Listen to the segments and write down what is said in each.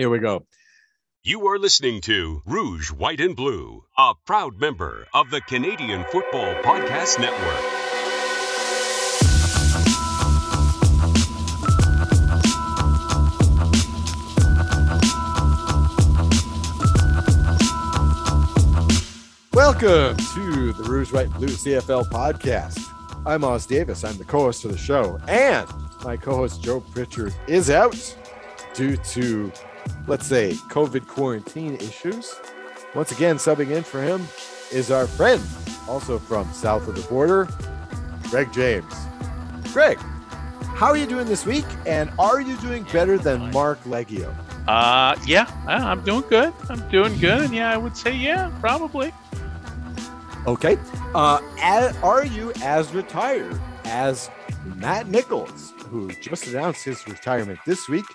Here we go. You are listening to Rouge, White, and Blue, a proud member of the Canadian Football Podcast Network. Welcome to the Rouge, White, and Blue CFL podcast. I'm Os Davis. I'm the co-host of the show, and my co-host Joe Pritchard is out due to, let's say, COVID quarantine issues. Once again, subbing in for him is our friend, also from south of the border, Greg James. Greg, how are you doing this week? And are you doing better than Marc Liegghio? Uh, yeah, I'm doing good. I'm doing good, and yeah, I would say yeah, probably. Okay. Uh, are you as retired as Matt Nichols, who just announced his retirement this week?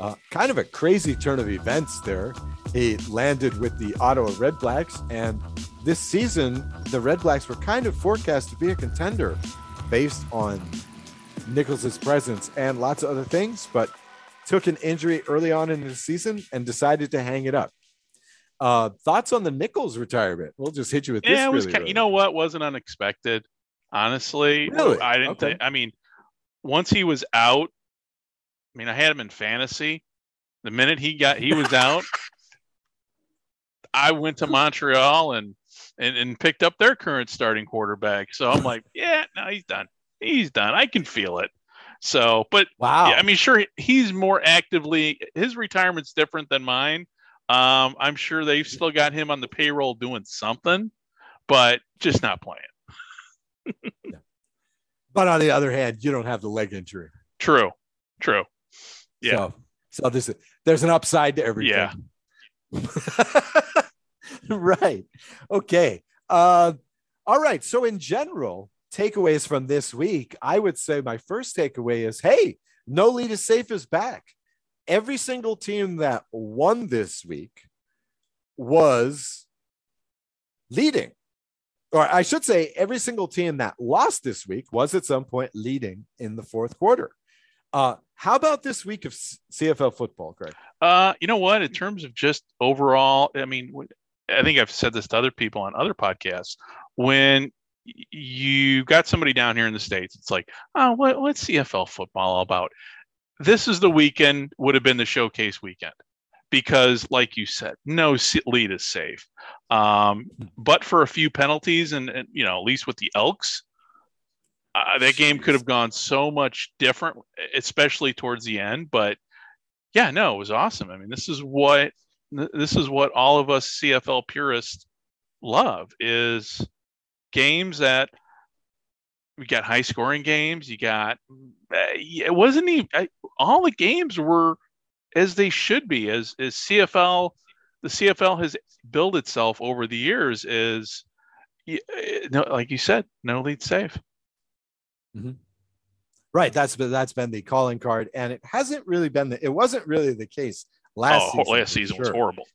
Uh, kind of a crazy turn of events there. He landed with the Ottawa Red Blacks, and this season, the Red Blacks were kind of forecast to be a contender based on Nichols's presence and lots of other things, but took an injury early on in the season and decided to hang it up. Uh, thoughts on the Nichols retirement? We'll just hit you with this. Yeah, it was. really kind, you know what? Wasn't unexpected. Honestly, Really? I didn't. Okay. think I mean, once he was out, I mean, I had him in fantasy. The minute he got, he was out. I went to Montreal and, and and picked up their current starting quarterback. So I'm like, yeah, no, he's done. He's done. I can feel it. So, but Wow. yeah, I mean, sure, he's more actively. His retirement's different than mine. Um, I'm sure they've still got him on the payroll doing something, but just not playing. but on the other hand, you don't have the leg injury. True, true. Yeah. So, so there's there's an upside to everything. Yeah. right. Okay. Uh, all right. So in general, takeaways from this week, I would say my first takeaway is, hey, no lead is safe is back. Every single team that won this week was leading. Or I should say, every single team that lost this week was at some point leading in the fourth quarter. Uh, how about this week of CFL football, Greg? Uh, you know what? In terms of just overall, I mean, I think I've said this to other people on other podcasts. When you got somebody down here in the states, it's like, oh, what, what's CFL football all about? This is the weekend. Would have been the showcase weekend because, like you said, no lead is safe. Um, but for a few penalties, and, and you know, at least with the Elks, uh, that game could have gone so much different, especially towards the end. But yeah, no, it was awesome. I mean, this is what this is what all of us CFL purists love is games that we got high scoring games. You got uh, it wasn't even all the games were as they should be. As as CFL, the CFL has built itself over the years is uh, no, like you said, no lead safe. Right. That's been that's been the calling card, and it hasn't really been the. It wasn't really the case last oh, season. last season was horrible.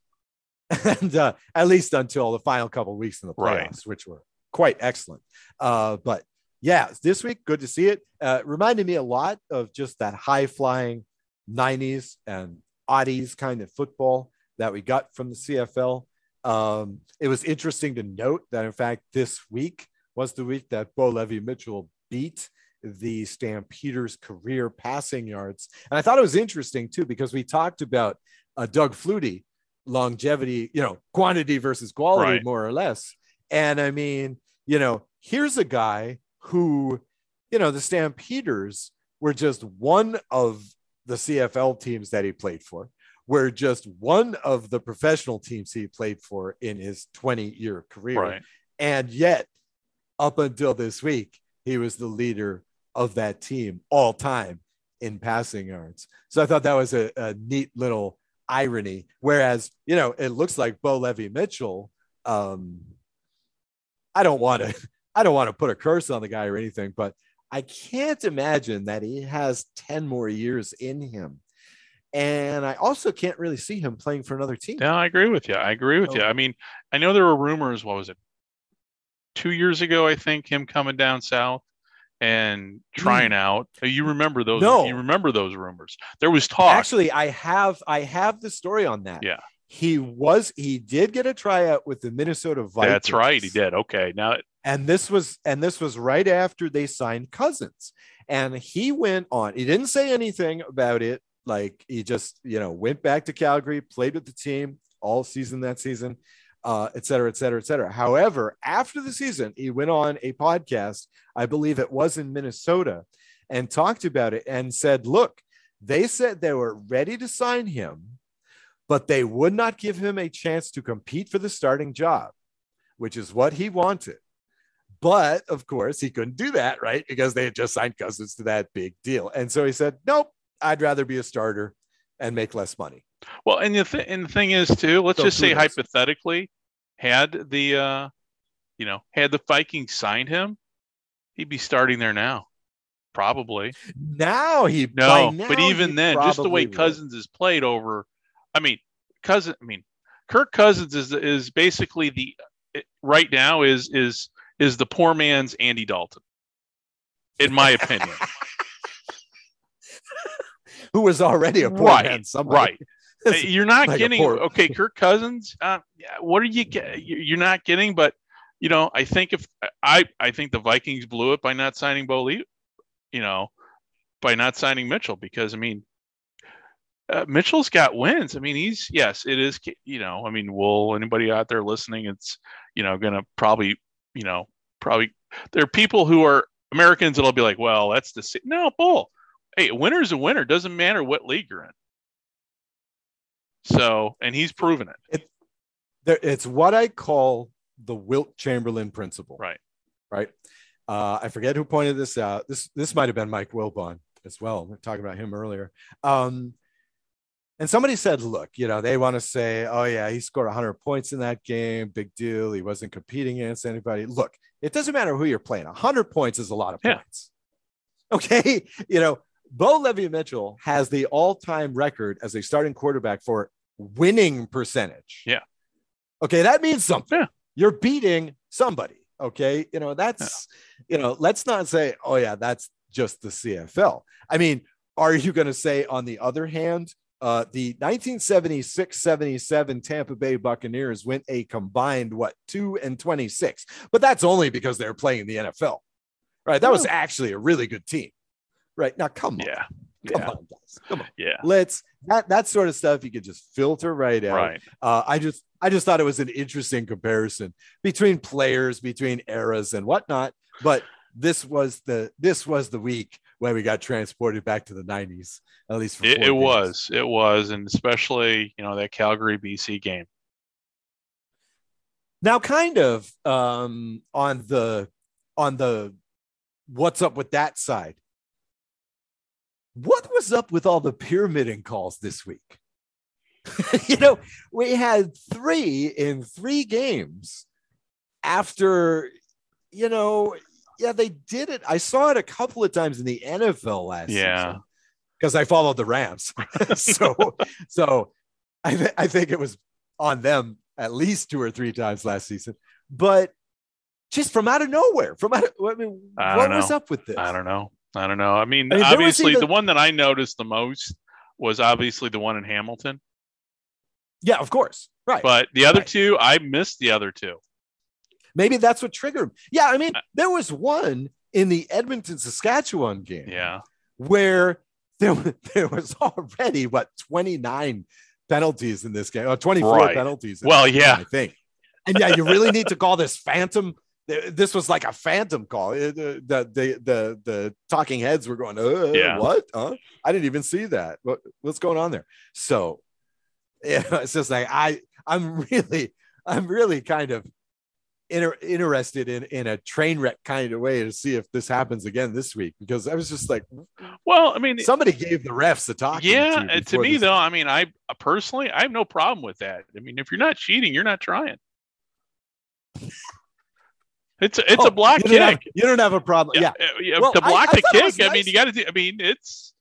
and uh, at least until the final couple of weeks in the playoffs, Right. which were quite excellent. Uh, but yeah, this week, good to see it. Uh, reminded me a lot of just that high flying 90s and oddies kind of football that we got from the CFL. Um, it was interesting to note that, in fact, this week was the week that Bo Levi Mitchell beat the Stampeders career passing yards. And I thought it was interesting too, because we talked about uh, Doug Flutie longevity, you know, quantity versus quality, Right. more or less. And I mean, you know, here's a guy who, you know, the Stampeders were just one of the CFL teams that he played for, were just one of the professional teams he played for in his 20 year career. Right. And yet, up until this week, he was the leader of that team all time in passing yards. So I thought that was a, a neat little irony. Whereas, you know, it looks like Bo Levi Mitchell. Um, I don't want to, I don't want to put a curse on the guy or anything, but I can't imagine that he has 10 more years in him. And I also can't really see him playing for another team. No, I agree with you. I agree with you. I mean, I know there were rumors. What was it? Two years ago, I think him coming down south, and trying hmm. out. Uh, you remember those? No. You remember those rumors? There was talk. Actually, I have I have the story on that. Yeah. He was he did get a tryout with the Minnesota Vikings. That's right. He did. Okay. Now, And this was and this was right after they signed Cousins. And he went on. He didn't say anything about it. Like he just, you know, went back to Calgary, played with the team all season that season, uh, et cetera, et cetera, et cetera. However, after the season, he went on a podcast, I believe it was in Minnesota, and talked about it and said, look, they said they were ready to sign him, but they would not give him a chance to compete for the starting job, which is what he wanted. But of course, he couldn't do that, right? Because they had just signed Cousins to that big deal. And so he said, nope, I'd rather be a starter and make less money. Well, and the th- and the thing is too. Let's just say knows? hypothetically, had the uh, you know, had the Vikings signed him, he'd be starting there now, probably. Now he No, now but even then, just the way would. Cousins is played over, I mean, cousin, I mean, Kirk Cousins is is basically the right now is is is the poor man's Andy Dalton, in my opinion. who was already a poor Right, man, somebody. right. You're not like getting okay, Kirk Cousins. Uh, what are you get? you- You're not getting, but you know, I think if I I think the Vikings blew it by not signing Bo Lee, you know, by not signing Mitchell because I mean, uh, Mitchell's got wins. I mean, he's yes, it is. You know, I mean, will anybody out there listening? It's you know going to probably you know probably there are people who are Americans that'll be like, well, that's the sa-" no bull. Hey, a winner's a winner. Doesn't matter what league you're in. So, and he's proven it. There, it's what I call the Wilt Chamberlain principle. Right. Right. Uh, I forget who pointed this out. This this might have been Mike Wilbon as well. We are talking about him earlier. Um, and somebody said, look, you know, they want to say, oh, yeah, he scored 100 points in that game. Big deal. He wasn't competing against anybody. Look, it doesn't matter who you're playing. 100 points is a lot of Yeah. points. Okay. You know, Bo Levi Mitchell has the all time record as a starting quarterback for winning percentage. Yeah. Okay. That means something. Yeah. You're beating somebody. Okay. You know, that's, you know, let's not say, oh, yeah, that's just the CFL. I mean, are you going to say, on the other hand, uh, the 1976 77 Tampa Bay Buccaneers went a combined, what, two and 26? But that's only because they're playing the NFL, right? That was actually a really good team, right? Now, come on. Yeah. Come Yeah. on, guys. Come on. Yeah. Let's that that sort of stuff you could just filter right out. Right. Uh, I just I just thought it was an interesting comparison between players, between eras and whatnot. But this was the this was the week when we got transported back to the 90s, at least for It, it was. It was. And especially, you know, that Calgary BC game. now kind of um on the on the what's up with that side. What was up with all the pyramiding calls this week? you know, we had three in three games after, you know, yeah, they did it. I saw it a couple of times in the NFL last Yeah. season because I followed the Rams. so, so I, th- I think it was on them at least two or three times last season, but just from out of nowhere, from out of, I mean, I what don't was up with this? I don't know. I don't know. I mean, I mean, obviously, the one that I noticed the most was obviously the one in Hamilton. Yeah, of course. Right. But the other Right. two, I missed the other two. Maybe that's what triggered. Yeah, I mean, Uh, there was one in the Edmonton Saskatchewan game Yeah. where there, there was already what 29 penalties in this game, or 24 Right. penalties. in Well, game, yeah. I think. And yeah, you really need to call this phantom. Th- This was like a phantom call. Uh, The the the the talking heads were going, uh, Yeah. what? Huh? I didn't even see that. What, what's going on there? So yeah, it's just like I I'm really I'm really kind of inter- interested in in a train wreck kind of way to see if this happens again this week because I was just like Well, I mean, somebody gave the refs the talk. yeah. uh, To me, though, I mean, I uh, personally, I have no problem with that. I mean, if you're not cheating, you're not trying. It's a, it's Oh, a block you don't, have, kick. you don't have a problem. Yeah, yeah, Well, to block I the was kick. I mean, you got to do. I mean, it's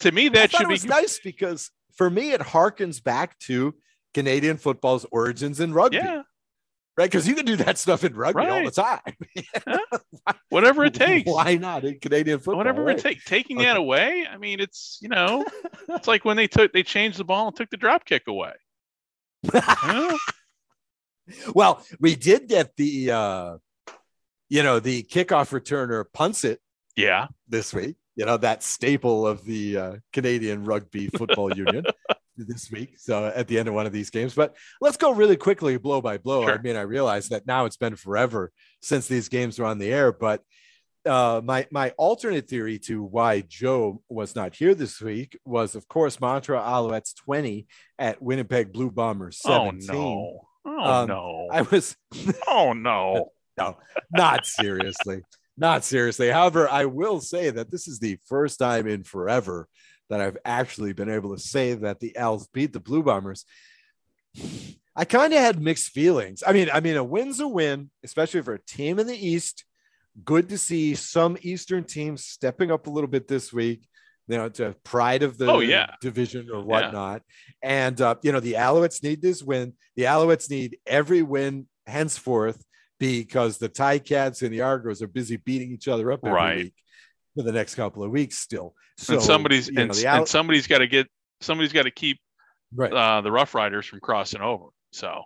to me that should be nice because for me it harkens back to Canadian football's origins in rugby. Yeah, right? Because you can do that stuff in rugby all the Right. time. Whatever it takes. Why not in Canadian football? Whatever right? it takes. Taking Okay. that away. I mean, it's you know, it's like when they took they changed the ball and took the drop kick away. Huh? well, we did get the uh you know the kickoff returner punts it yeah. this week. You know that staple of the uh, Canadian Rugby Football Union this week. So at the end of one of these games, but let's go really quickly, blow by blow. I mean, I realize that now it's been forever since these games were on the air, but uh, my my alternate theory to why Joe was not here this week was, of course, Montreal Alouettes twenty at Winnipeg Blue Bombers Oh seventeen. no. Oh Um, no. I was oh no. no, not seriously. Not seriously. However, I will say that this is the first time in forever that I've actually been able to say that the Als beat the Blue Bombers. I kind of had mixed feelings. I mean, I mean, a win's a win, especially for a team in the East. Good to see some Eastern teams stepping up a little bit this week. You know, to pride of the Oh, yeah. division or whatnot. And uh, you know, the Alouettes need this win. The Alouettes need every win henceforth because the Tie Cats and the Argos are busy beating each other up every Right. week for the next couple of weeks still. So and somebody's you know, and, the and somebody's got to get somebody's got to keep right, uh, the Rough Riders from crossing over. So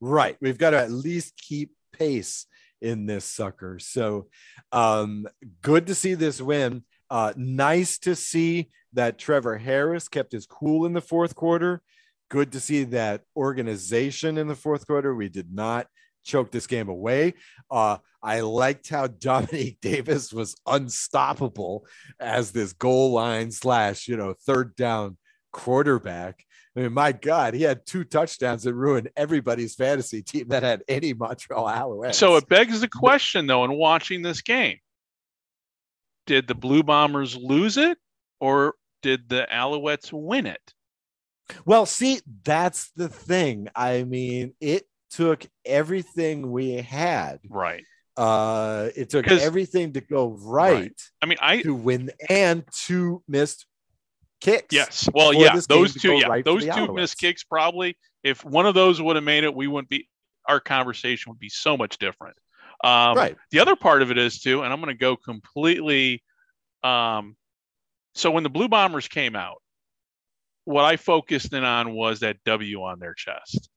right. We've got to at least keep pace in this sucker. So um good to see this win. Uh nice to see that Trevor Harris kept his cool in the fourth quarter. Good to see that organization in the fourth quarter. We did not choke this game away. Uh, I liked how Dominique Davis was unstoppable as this goal line slash, you know, third down quarterback. I mean, my God, he had two touchdowns that ruined everybody's fantasy team that had any Montreal Alouettes. so it begs the question though in watching this game. Did the Blue Bombers lose it or did the Alouettes win it? Well, see, that's the thing. I mean, it took everything we had. Right. Uh, it took everything to go right, Right. I mean, I to win and two missed kicks. yes. Well, yeah, those two, yeah, right those two Alouettes. missed kicks probably. If one of those would have made it, we wouldn't be. Our conversation would be so much different. Um, Right. The other part of it is too, and I'm going to go completely. Um, so when the Blue Bombers came out, what I focused in on was that W on their chest,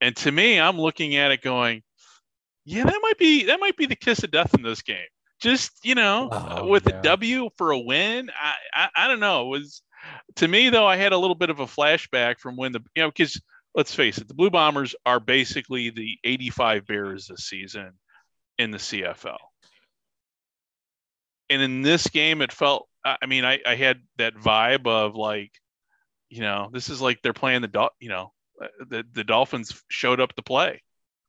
and to me, I'm looking at it going, yeah, that might be that might be the kiss of death in this game. Just you know, Oh, with yeah. the W for a win, I, I I don't know. It was to me though, I had a little bit of a flashback from when the you know because let's face it, the Blue Bombers are basically the 85 Bears this season in the CFL. And in this game, it felt, I mean, I, I had that vibe of like, you know, this is like they're playing the, Dol- you know, the, the Dolphins showed up to play.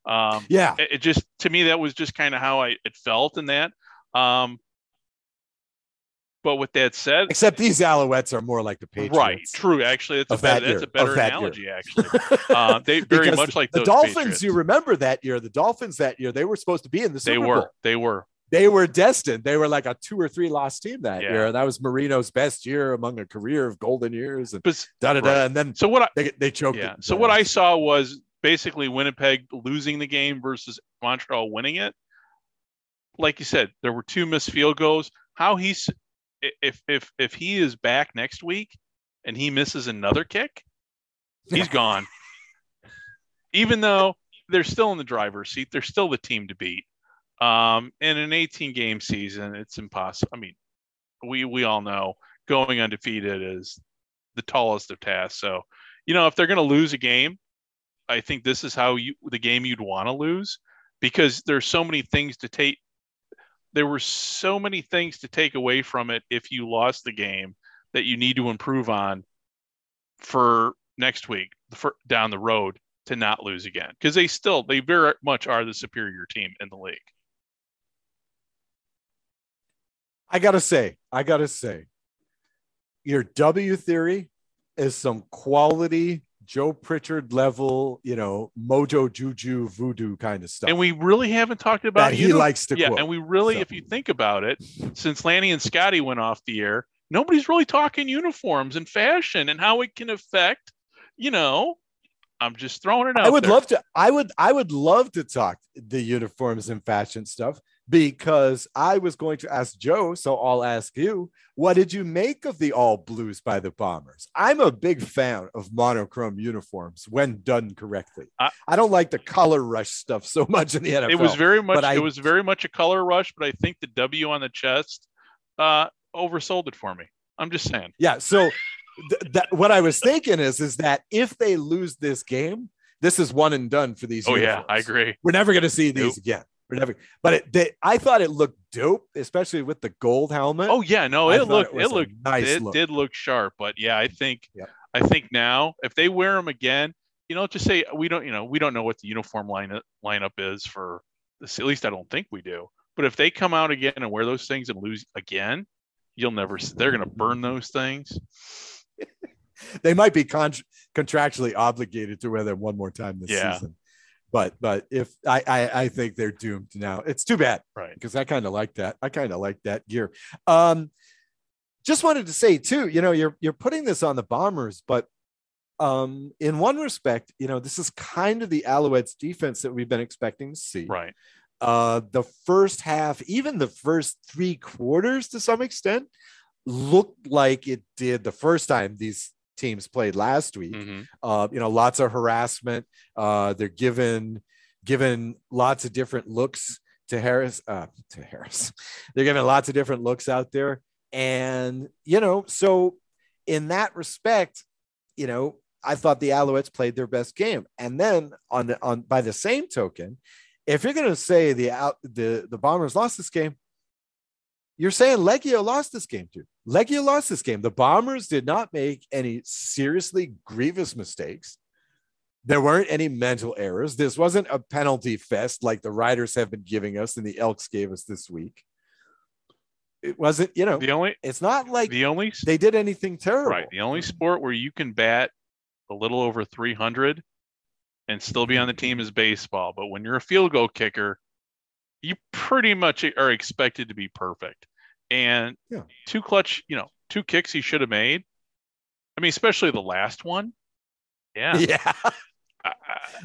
Um, Yeah. it, it just, to me, that was just kind of how I, it felt in that. Um, but with that said, Except these Alouettes are more like the Patriots. right, true. Actually, that's a that better, that's a better that year. analogy. Actually, uh, they very much like the Dolphins. Patriots. You remember that year? The Dolphins that year they were supposed to be in the Super they were, Bowl. they were. They were destined. They were like a two or three loss team that Yeah. year. That was Marino's best year among a career of golden years and da da da. And then so what? I, they they choked. yeah. it So what I saw was basically Winnipeg losing the game versus Montreal winning it. Like you said, there were two missed field goals. How he's if if if he is back next week and he misses another kick, he's gone. Even though they're still in the driver's seat, they're still the team to beat. Um, in an 18 game season, it's impossible. I mean, we we all know going undefeated is the tallest of tasks. So, you know, if they're going to lose a game, I think this is how you the game you'd want to lose because there's so many things to take. There were so many things to take away from it if you lost the game that you need to improve on for next week for down the road to not lose again because they still they very much are the superior team in the league. I gotta say, I gotta say, your W theory is some quality Joe Pritchard level, you know, mojo juju voodoo kind of stuff. And we really haven't talked about that he likes to yeah, quote. and we really, So- if you think about it, since Lanny and Scotty went off the air, nobody's really talking uniforms and fashion and how it can affect, you know, I'm just throwing it out. I would there. love to. I would. I would love to talk the uniforms and fashion stuff because I was going to ask Joe. So I'll ask you. What did you make of the all blues by the Bombers? I'm a big fan of monochrome uniforms when done correctly. I- I, don't like the color rush stuff so much in the NFL. It was very much. I- it was very much a color rush, but I think the W on the chest uh, oversold it for me. I'm just saying. Yeah. So th- that what I was thinking is is that if they lose this game, this is one and done for these. Oh yeah. I agree. We're never going to see these Nope. again. We're. But it, they, I thought it looked dope, especially with the gold helmet. Oh yeah, no, I it looked was it looked nice it look. did look sharp, but yeah, I think. I think now if they wear them again, you know, just say we don't, you know, we don't know what the uniform line lineup is for this. At least I don't think we do. But if they come out again and wear those things and lose again, you'll never. They're gonna burn those things. They might be con- contractually obligated to wear them one more time this Yeah. season. But but if I, I I think they're doomed now. It's too bad Right. because I kind of like that. I kind of like that gear. Um, just wanted to say too, you know, you're you're putting this on the Bombers, but um, in one respect, you know, this is kind of the Alouettes defense that we've been expecting to see. Right. Uh, the first half, even the first three quarters to some extent, looked like it did the first time these teams played last week. Mhm. Uh, you know, lots of harassment. Uh, they're given given lots of different looks to Harris. Uh, to Harris, they're given lots of different looks out there, and you know, so in that respect, you know, I thought the Alouettes played their best game, and then on the on by the same token, if you're going to say the out the the Bombers lost this game, you're saying Liegghio lost this game too. Liegghio lost this game. The Bombers did not make any seriously grievous mistakes. There weren't any mental errors. This wasn't a penalty fest like the Riders have been giving us and the Elks gave us this week. It wasn't, you know, The only it's not like the only they did anything terrible. right the only sport where you can bat a little over 300 and still be on the team is baseball. But when you're a field goal kicker, you pretty much are expected to be perfect. And Yeah. two clutch, you know, two kicks he should have made. I mean, especially the last one. Yeah. Yeah. I-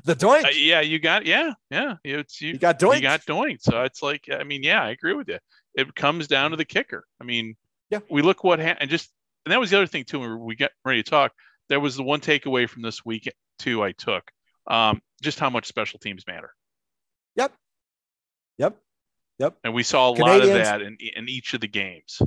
the doink. I- yeah, you got yeah, yeah. It's you, you got doink. you got doinked. So it's like, I mean, yeah, I agree with you. It comes down to the kicker. I mean, Yeah. we look what ha- and just and that was the other thing too. When we got ready to talk, there was the one takeaway from this week too. I took um, just how much special teams matter. Yep. Yep. and we saw a lot of that in in each of the games.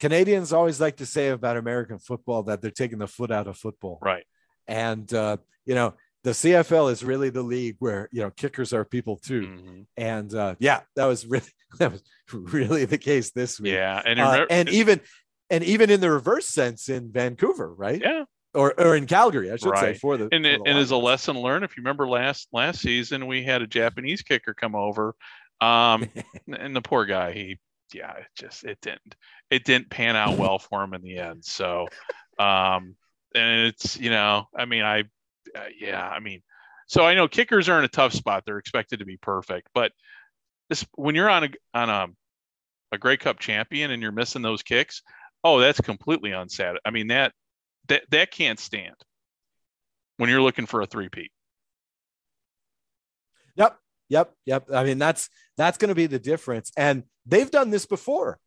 Canadians always like to say about American football that they're taking the foot out of football. Right. And uh, you know, the CFL is really the league where you know kickers are people too. Mhm. And uh, yeah, that was really that was really the case this week. Yeah, and Uh, remember- and even and even in the reverse sense in Vancouver, right? yeah, Or or in Calgary, I should say Right. for the and for it, the and as a lesson learned, if you remember last last season, we had a Japanese kicker come over, um, and the poor guy, he yeah, it just it didn't it didn't pan out well for him in the end. So, um, and it's you know, I mean, I uh, yeah, I mean, so I know kickers are in a tough spot; they're expected to be perfect, but this when you're on a on a a Grey Cup champion and you're missing those kicks, oh, that's completely unsat. I mean that that that can't stand when you're looking for a three-peat. Yep. Yep. Yep. I mean, that's that's going to be the difference. And they've done this before,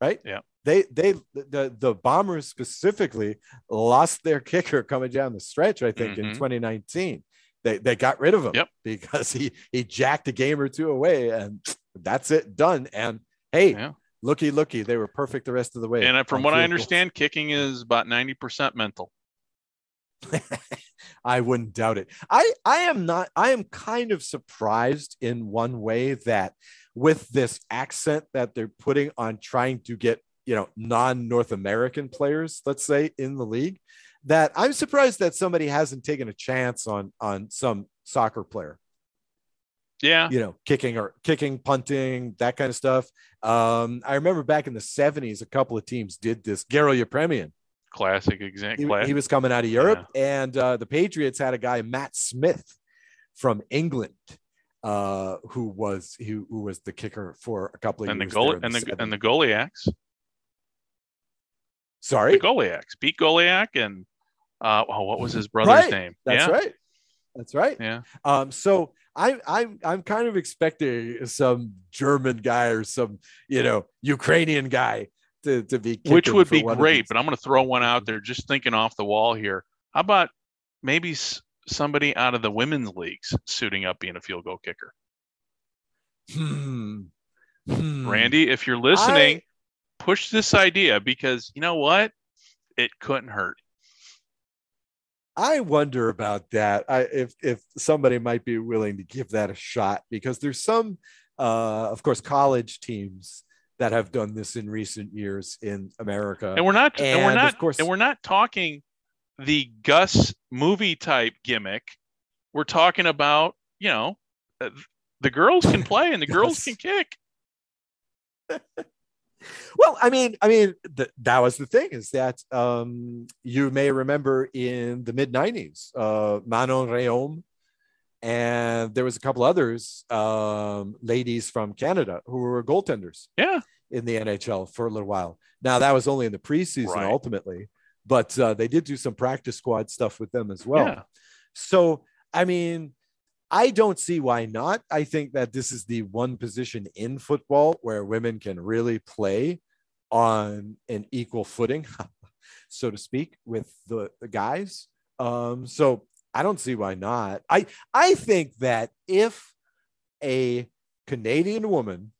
right? Yeah. They they the the bombers specifically lost their kicker coming down the stretch, I think, in Mhm. 2019. They they got rid of him Yep. because he he jacked a game or two away, and that's it, done. And hey, Yeah. looky, looky, they were perfect the rest of the way. And from what I understand, kicking is about 90% mental. I wouldn't doubt it. I I am not. I am kind of surprised in one way that with this accent that they're putting on trying to get you know non North American players, let's say in the league, that I'm surprised that somebody hasn't taken a chance on on some soccer player. Yeah. you know, kicking or kicking, punting, that kind of stuff. Um, I remember back in the 70s, a couple of teams did this. Garo Yepremian, Classic example. he, he was coming out of Europe, and uh, the Patriots had a guy, Matt Smith from England, uh, who was who, who was the kicker for a couple of and the years. goal there and the 70s. and the Gogolaks. Sorry, The Gogolaks beat Gogolak and Uh, oh, what was his brother's Right. name? That's yeah. right. That's right. Yeah. Um, so I'm I'm I'm kind of expecting some German guy or some you know Ukrainian guy to, to be Which would be great, but I'm going to throw one out there just thinking off the wall here. How about maybe s- somebody out of the women's leagues suiting up being a field goal kicker? Hmm. Hmm. Randy, if you're listening, push this idea because you know what? It couldn't hurt. I wonder about that. I if if somebody might be willing to give that a shot because there's some, uh, of course, college teams that have done this in recent years in America. And we're not and, we're and of not course- and we're not talking the Gus movie type gimmick. We're talking about, you know, uh, the girls can play and the girls can kick. Well, I mean, I mean, th- that was the thing is that um, you may remember in the mid '90s, uh, Manon Rhéaume, and there was a couple others, um, ladies from Canada who were goaltenders Yeah. in the NHL for a little while. Now that was only in the preseason, Right. ultimately, but uh, they did do some practice squad stuff with them as well. Yeah. So, I mean, I don't see why not. I think that this is the one position in football where women can really play on an equal footing, so to speak, with the, the guys. Um, so I don't see why not. I I think that if a Canadian woman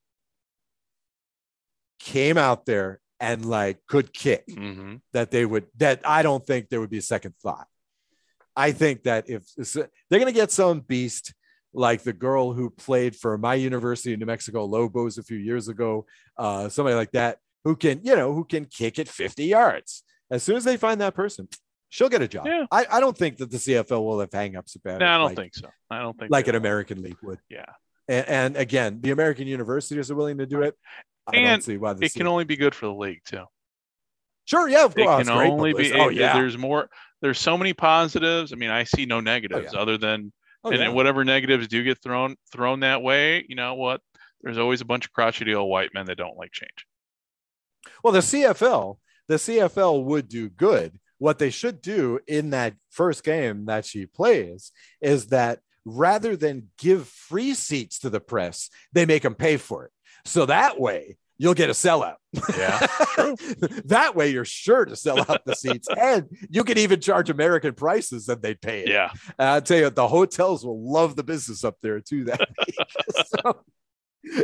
came out there and like could kick, hmm that they would that I don't think there would be a second thought. I think that if they're going to get some beast like the girl who played for my university in New Mexico Lobos a few years ago, uh, somebody like that who can, you know, who can kick it 50 yards. As soon as they find that person, she'll get a job. Yeah. I, I don't think that the CFL will have hangups about No, it. I don't like, think so. I don't think like an will. American league would. Yeah. And, and again, the American universities are willing to do it. I don't And see why the It can only be good for the league too. Sure, yeah, of course. It can Great only be. Oh, yeah. There's more. There's so many positives. I mean, I see no oh, negatives other than Oh, and yeah. whatever negatives do get thrown thrown that way. You know what? There's always a bunch of crotchety old white men that don't like change. Well, the CFL, the CFL would do good. What they should do in that first game that she plays is that rather than give free seats to the press, they make them pay for it. So that way you'll get a sellout. Yeah, that way you're sure to sell out the seats and you can even charge American prices that they'd pay it. Yeah. And I'll tell you, the hotels will love the business up there too. That so,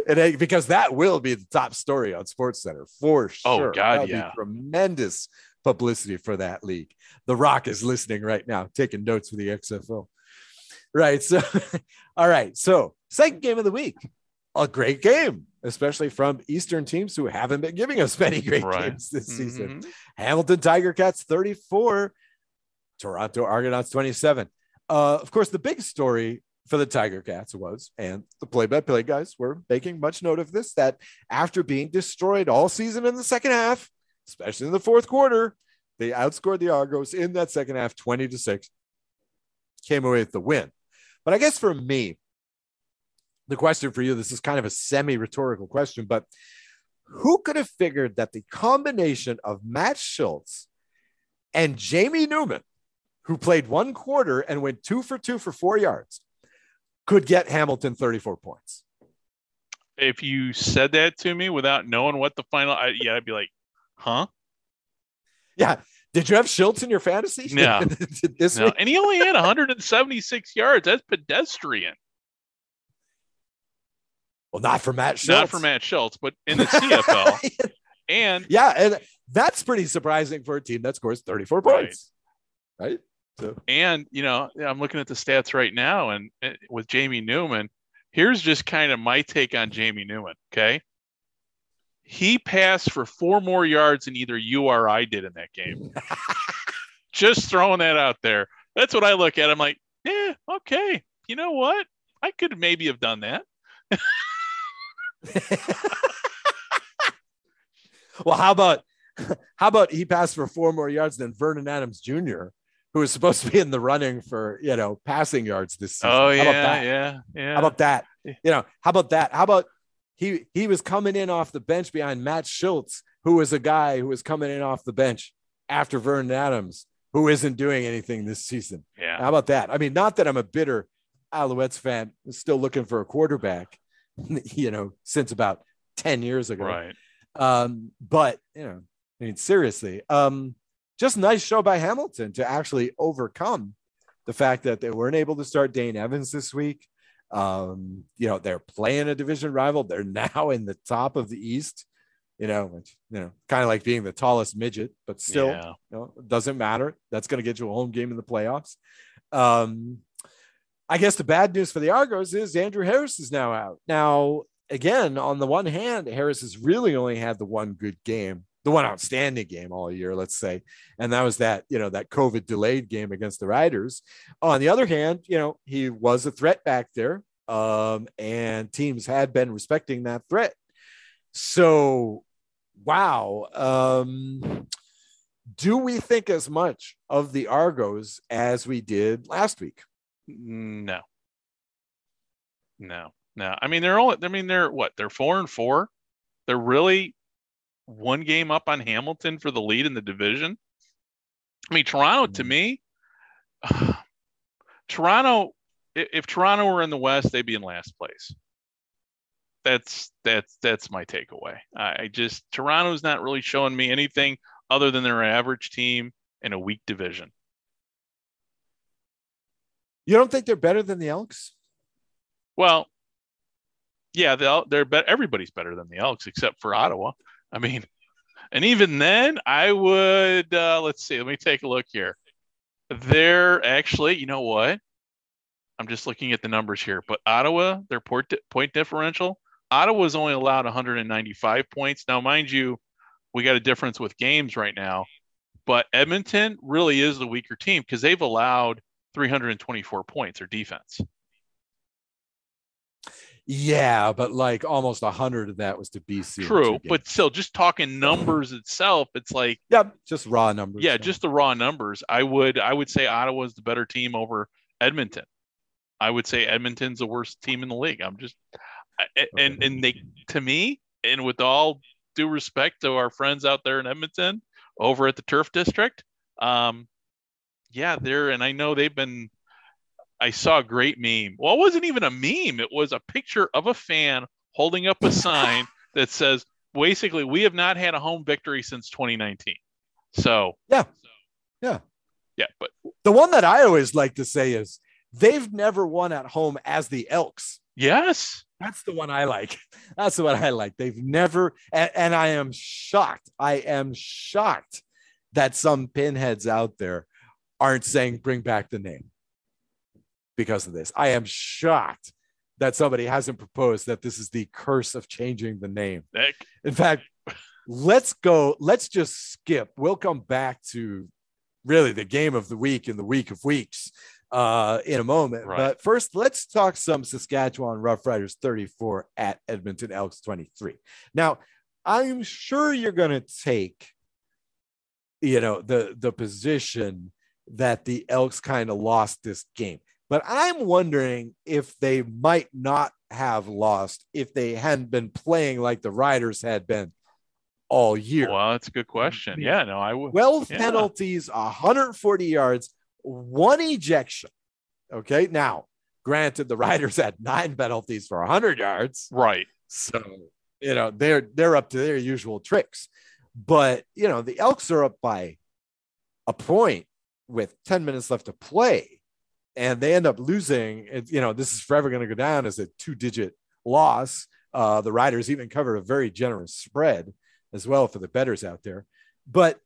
and because that will be the top story on Sports Center for oh, sure. Oh. God, That'll be yeah. tremendous publicity for that league. The Rock is listening right now, taking notes for the XFL. Right. So, all right. So, second game of the week, a great game, especially from Eastern teams who haven't been giving us many great Right. games this season. Mhm. Hamilton Tiger Cats 34, Toronto Argonauts 27. Uh, of course, the big story for the Tiger Cats was, and the play by play guys were making much note of this, that after being destroyed all season in the second half, especially in the fourth quarter, they outscored the Argos in that second half 20 to 6, came away with the win. But I guess for me, the question for you this is kind of a semi rhetorical question, but who could have figured that the combination of Matt Shiltz and Jamie Newman, who played one quarter and went two for two for four yards, could get Hamilton 34 points? If you said that to me without knowing what the final, I, yeah, I'd be like, huh? Yeah. Did you have Shiltz in your fantasy? No. this No. week? And he only had 176 yards. That's pedestrian. Well, not for Matt Shiltz. Not for Matt Shiltz, but in the CFL. and yeah. And that's pretty surprising for a team that scores 34 Right. points. Right. So, and you know i'm looking at the stats right now and uh, with jamie newman here's just kind of my take on jamie newman okay he passed for four more yards than either you or i did in that game just throwing that out there that's what i look at i'm like yeah okay you know what i could maybe have done that well, how about how about he passed for four more yards than Vernon Adams Jr., who was supposed to be in the running for you know passing yards this season? oh How yeah about that? yeah yeah How about that? You know, how about that? How about he he was coming in off the bench behind Matt Shiltz, who was a guy who was coming in off the bench after Vernon Adams, who isn't doing anything this season. Yeah. How about that? I mean, not that I'm a bitter Alouettes fan, still looking for a quarterback, you know, since about 10 years ago. Right. Um, but you know, I mean, seriously, um, just nice show by Hamilton to actually overcome the fact that they weren't able to start Dane Evans this week. Um, you know, they're playing a division rival. They're now in the top of the East, you know, which, you know, kind of like being the tallest midget, but still, Yeah. you know, doesn't matter. That's going to get you a home game in the playoffs. Um, I guess the bad news for the Argos is Andrew Harris is now out. Now, again, on the one hand, Harris has really only had the one good game, the one outstanding game all year, let's say. And that was that, you know, that COVID delayed game against the Riders. On the other hand, you know, he was a threat back there. Um, and teams had been respecting that threat. So, wow. Um, do we think as much of the Argos as we did last week? No. No. No. I mean, they're only. I mean, they're what? They're four and four. They're really one game up on Hamilton for the lead in the division. I mean, Toronto to Mhm. me, Toronto. If Toronto were in the West, they'd be in last place. That's that's that's my takeaway. I I just Toronto's not really showing me anything other than their average team in a weak division. You don't think they're better than the Elks? Well, yeah, they'll, they're bet everybody's better than the Elks except for Ottawa. I mean, and even then, I would uh, let's see. Let me take a look here. They're actually, you know what? I'm just looking at the numbers here, but Ottawa, their point point differential, Ottawa's only allowed 195 points. Now, mind you, we got a difference with games right now, but Edmonton really is the weaker team because they've allowed 324 points or defense. Yeah, but like almost a hundred of that was to BC. True, but still, just talking numbers itself, it's like yep, just raw numbers. yeah, just the raw numbers. I would I would say Ottawa's the better team over Edmonton. I would say Edmonton's the worst team in the league. I'm just I- and and they to me and with all due respect to our friends out there in Edmonton over at the Turf District, um, yeah, they're and I know they've been. I saw a great meme. Well, it wasn't even a meme. It was a picture of a fan holding up a sign that says, basically, we have not had a home victory since 2019. So, Yeah. Yeah. Yeah. But the one that I always like to say is they've never won at home as the Elks. yes. That's the one I like. That's the one I like. They've never, and, and I am shocked. I am shocked that some pinheads out there aren't saying bring back the name because of this. I am shocked that somebody hasn't proposed that this is the curse of changing the name. In fact, let's go. Let's just skip. We'll come back to really the game of the week in the week of weeks uh, in a moment. Right. But first, let's talk some Saskatchewan Roughriders 34 at Edmonton Elks 23. Now, I'm sure you're going to take, you know, the the position that the Elks kind of lost this game. But I'm wondering if they might not have lost if they hadn't been playing like the Riders had been all year. well, that's a good question. Yeah. No, I would. 12 yeah. penalties, 140 yards, one ejection. Okay. Now, granted, the Riders had nine penalties for 100 yards. Right. So, you know, they're they're up to their usual tricks. But, you know, the Elks are up by a point with 10 minutes left to play. And they end up losing. It, you know, this is forever going to go down as a two digit loss. Uh, the Riders even covered a very generous spread as well for the betters out there. But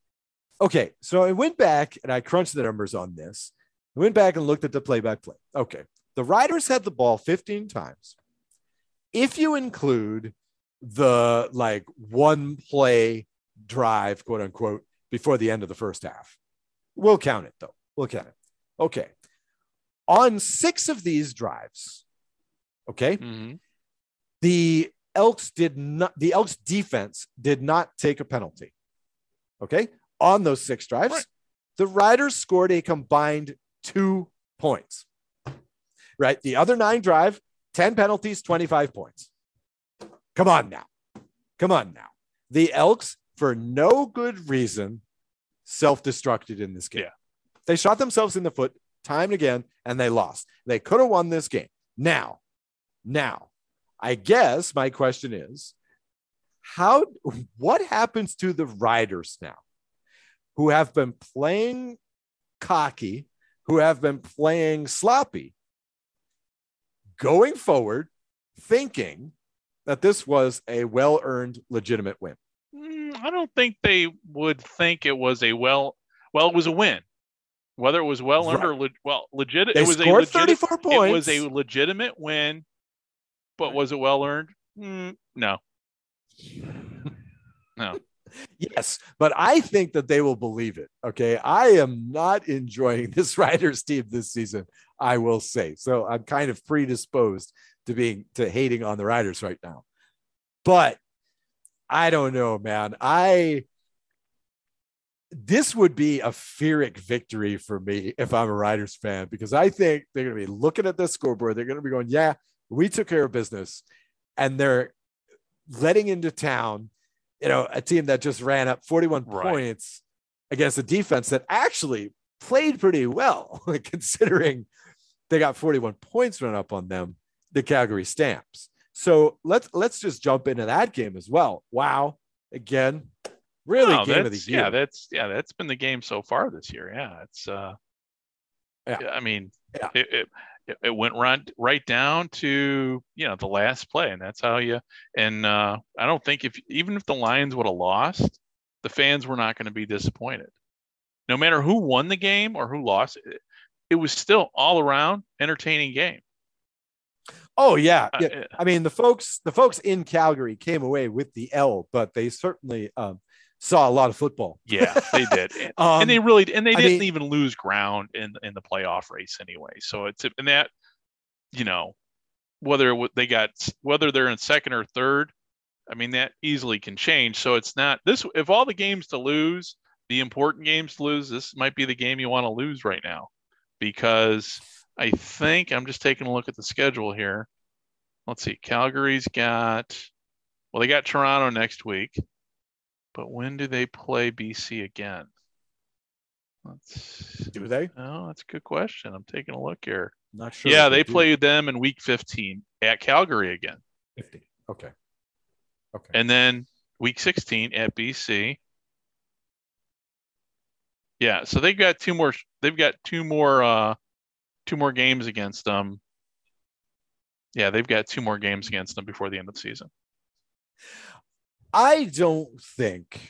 okay, so I went back and I crunched the numbers on this. I went back and looked at the play by play. Okay, the Riders had the ball 15 times. If you include the like one play drive, quote unquote, before the end of the first half, we'll count it though. We'll count it. Okay. On six of these drives, okay, hmm the Elks did not, the Elks defense did not take a penalty. Okay. On those six drives, Right. the Riders scored a combined two points. Right. The other nine drive, 10 penalties, 25 points. Come on now. Come on now. The Elks, for no good reason, self destructed in this game. Yeah. They shot themselves in the foot time and again, and they lost. They could have won this game. Now, now, I guess my question is how what happens to the riders now who have been playing cocky, who have been playing sloppy, going forward, thinking that this was a well earned, legitimate win? Mm, I don't think they would think it was a well. Well, it was a win. Whether it was well earned Right. or le- well legitimate, They it was a scored legit- 34 It was a legitimate win, but was it well earned? Mm, no. No. Yes, but I think that they will believe it. Okay. I am not enjoying this Riders team this season, I will say. So I'm kind of predisposed to being to hating on the Riders right now. But I don't know, man. I this would be a Pyrrhic victory for me if I'm a Riders fan because I think they're going to be looking at the scoreboard. They're going to be going, "Yeah, we took care of business," and they're letting into town, you know, a team that just ran up 41 Right. points against a defense that actually played pretty well, considering they got 41 points run up on them. The Calgary Stamps. So let's let's just jump into that game as well. Wow, again, really No, game of the year. Yeah, that's yeah, that's been the game so far this year. Yeah, it's uh, Yeah. I mean, Yeah. it, it it- went right right down to you know the last play, and that's how you. And uh, I don't think if even if the Lions would have lost, the fans were not going to be disappointed. No matter who won the game or who lost it, it was still all around entertaining game. oh yeah, Uh, yeah. I mean, the folks, the folks in Calgary came away with the L, but they certainly um, saw a lot of football. yeah, they did. And- Um, and they really and they I didn't mean- even lose ground in in the playoff race anyway. So it's and that you know whether they got whether they're in second or third, I mean that easily can change. So it's not this if all the games to lose, the important games to lose, this might be the game you want to lose right now because I think I'm just taking a look at the schedule here. Let's see, Calgary's got well they got Toronto next week. But when do they play BC again? Let's do they? Oh, that's a good question. I'm taking a look here. Not sure. yeah, they do. played them in week 15 at Calgary again. 15. Okay. Okay. And then week 16 at BC. Yeah, so they've got two more they've got two more uh two more games against them. Yeah, they've got two more games against them before the end of the season. I don't think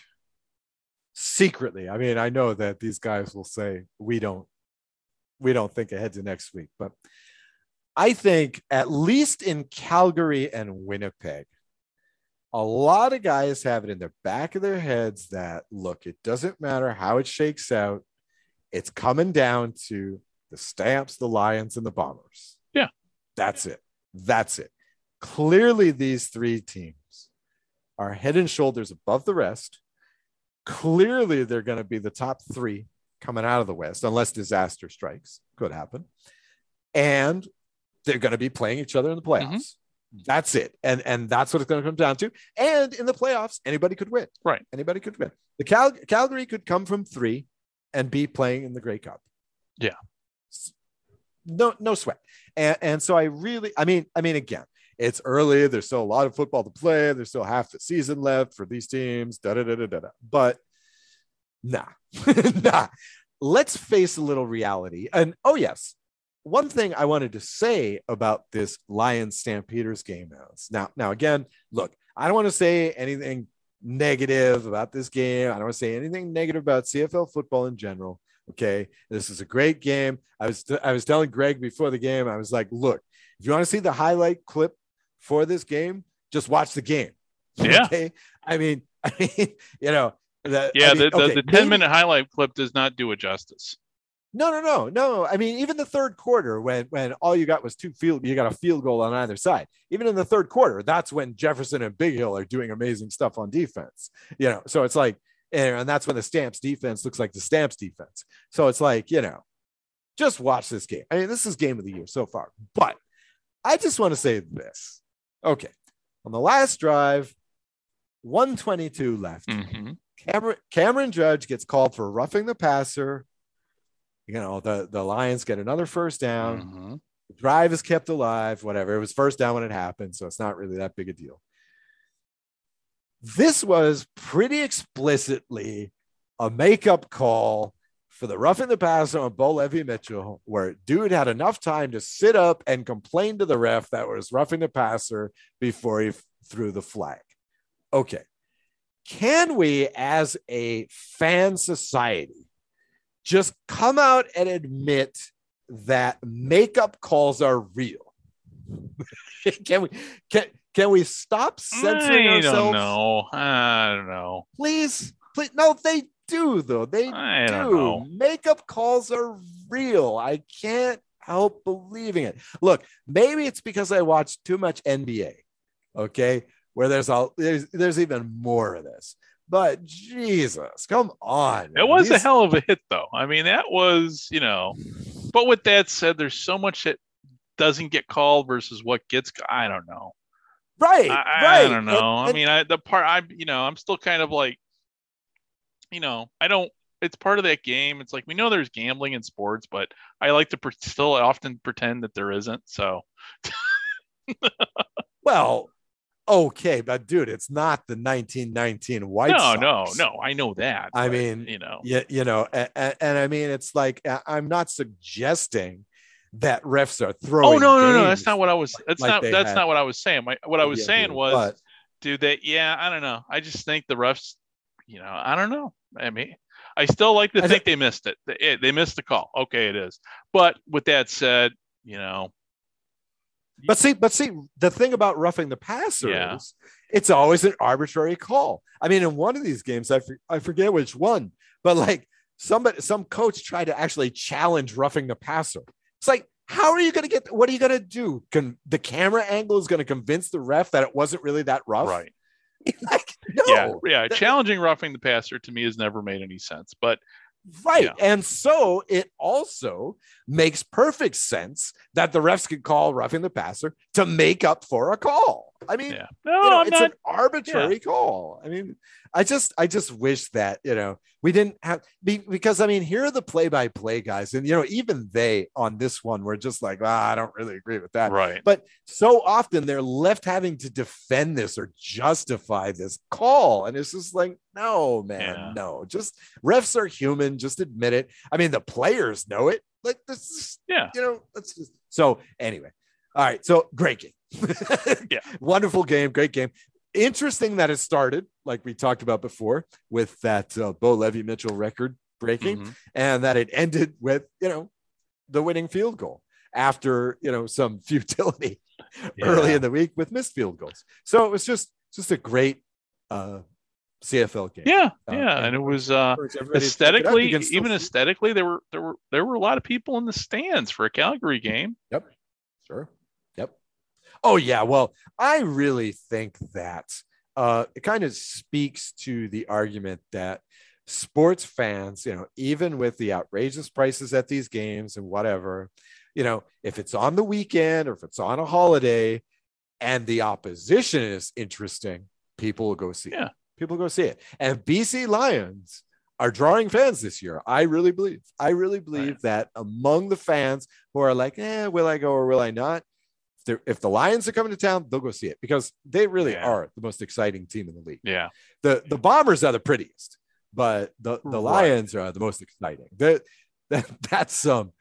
secretly. I mean, I know that these guys will say we don't we don't think ahead to next week, but I think at least in Calgary and Winnipeg, a lot of guys have it in the back of their heads that look, it doesn't matter how it shakes out. It's coming down to the Stamps, the Lions, and the Bombers. Yeah. That's it. That's it. Clearly, these three teams are head and shoulders above the rest. Clearly, they're going to be the top three coming out of the West, unless disaster strikes. Could happen. And they're going to be playing each other in the mm-hmm. playoffs. That's it. And and that's what it's going to come down to. And in the playoffs, anybody could win. Right. Anybody could win. The Cal- Calgary could come from three and be playing in the Grey Cup. Yeah. No, no sweat. And and so I really, I mean, I mean, again, it's early. There's still a lot of football to play. There's still half the season left for these teams. Da da da da da. But nah, nah. Let's face a little reality. And oh yes, one thing I wanted to say about this Lions Stampeders game is now, now again, look, I don't want to say anything negative about this game. I don't want to say anything negative about CFL football in general. Okay, this is a great game. I was I was telling Greg before the game. I was like, look, if you want to see the highlight clip for this game, just watch the game. Yeah. Okay. I mean, I mean, you know, the, Yeah, I mean, the, okay, the 10 maybe- minute highlight clip does not do it justice. no, no, no, no. I mean, even the third quarter, when when all you got was two field, you got a field goal on either side. Even in the third quarter, that's when Jefferson and Big Hill are doing amazing stuff on defense. You know, so it's like, and that's when the Stamps defense looks like the Stamps defense. So it's like, you know, just watch this game. I mean, this is game of the year so far. But I just want to say this. Okay, on the last drive, 122 left. Mhm. Cameron, Cameron Judge gets called for roughing the passer. You know, the, the Lions get another first down. Mhm. The drive is kept alive, whatever. It was first down when it happened, so it's not really that big a deal. This was pretty explicitly a makeup call for the roughing the passer on Bo Levi Mitchell, where dude had enough time to sit up and complain to the ref that was roughing the passer before he threw the flag. Okay. Can we, as a fan society, just come out and admit that makeup calls are real? can we can can we stop censoring I ourselves? don't know. I don't know. Please, please. No, they do though. They I do. Makeup calls are real. I can't help believing it. Look, maybe it's because I watch too much NBA. Okay, where there's all there's there's even more of this. But Jesus, come on. It was a hell of a hit, though. I mean, that was, you know. But with that said, there's so much that doesn't get called versus what gets. I don't know. right, I, I don't know. And- I mean, I the part I, you know, I'm still kind of like, you know, I don't. It's part of that game. It's like we know there's gambling in sports, but I like to pre- still often pretend that there isn't. So well, okay, but dude, it's not the 1919 White no, Sox. no, no. I know that. I but, mean, you know, Yeah, you know, and, and, I mean, it's like I'm not suggesting that refs are throwing. oh no, no, no. That's not what I was. That's like not. That's had. not what I was saying. My, what I was Yeah, saying was, but- dude, that yeah, I don't know. I just think the refs, you know, I don't know. I mean, I still like to I think they missed it. They, eh, they missed the call. Okay, it is. But with that said, you know, But see, but see, the thing about roughing the passer Yeah. is it's always an arbitrary call. I mean, in one of these games, I, for, I forget which one, but like somebody, some coach tried to actually challenge roughing the passer. It's like, how are you going to get? What are you going to do? Can the camera angle is going to convince the ref that it wasn't really that rough? right? like, no. Yeah, yeah. That- Challenging roughing the passer to me has never made any sense. But Right. Yeah. And so it also makes perfect sense that the refs could call roughing the passer to make up for a call. I mean, yeah, no, you know, I'm it's not. an arbitrary call. I mean, I just I just wish that, you know, we didn't have be, because I mean, here are the play-by-play guys and you know, even they on this one were just like, ah, I don't really agree with that. right. But so often they're left having to defend this or justify this call. And it's just like, no, man, Yeah. no. Just refs are human. Just admit it. I mean, the players know it. Like this is, Yeah. you know, let's just so anyway. All right. So great game. Yeah. Wonderful game. Great game. Interesting that it started, like we talked about before, with that uh, Bo Levi Mitchell record breaking Mhm. and that it ended with you know the winning field goal after you know some futility early in the week with missed field goals so it was just just a great uh cfl game Yeah, Uh, yeah, and and it was uh Encourage everybody to check it aesthetically, even aesthetically, there were there were there were a lot of people in the stands for a Calgary game. Yep. Sure. Oh yeah. Well, I really think that uh, it kind of speaks to the argument that sports fans, you know, even with the outrageous prices at these games and whatever, you know, if it's on the weekend or if it's on a holiday and the opposition is interesting, people will go see Yeah. it. People go see it. And BC Lions are drawing fans this year. I really believe. I really believe Right. that among the fans who are like, eh, will I go or will I not? If, if the Lions are coming to town, they'll go see it because they really Yeah. are the most exciting team in the league. Yeah, The the Bombers are the prettiest, but the, the Right. Lions are the most exciting. That, that that's some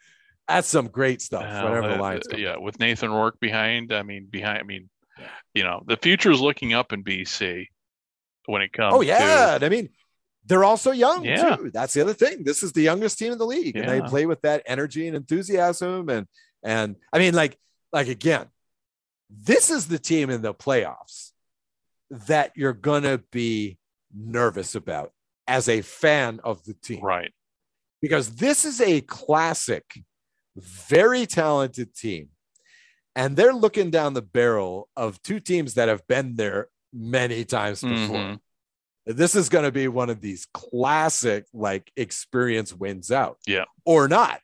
that's some great stuff. Well, whenever the uh, Lions uh, yeah, with Nathan Rourke behind, I mean, behind, I mean, Yeah. you know, the future is looking up in BC when it comes. Oh yeah, and I mean they're also young Yeah. too. That's the other thing. This is the youngest team in the league, and they play with that energy and enthusiasm. And and I mean, like like again, this is the team in the playoffs that you're gonna be nervous about as a fan of the team, right. because this is a classic, very talented team. And they're looking down the barrel of two teams that have been there many times before Mhm. this is going to be one of these classic like experience wins out Yeah. or not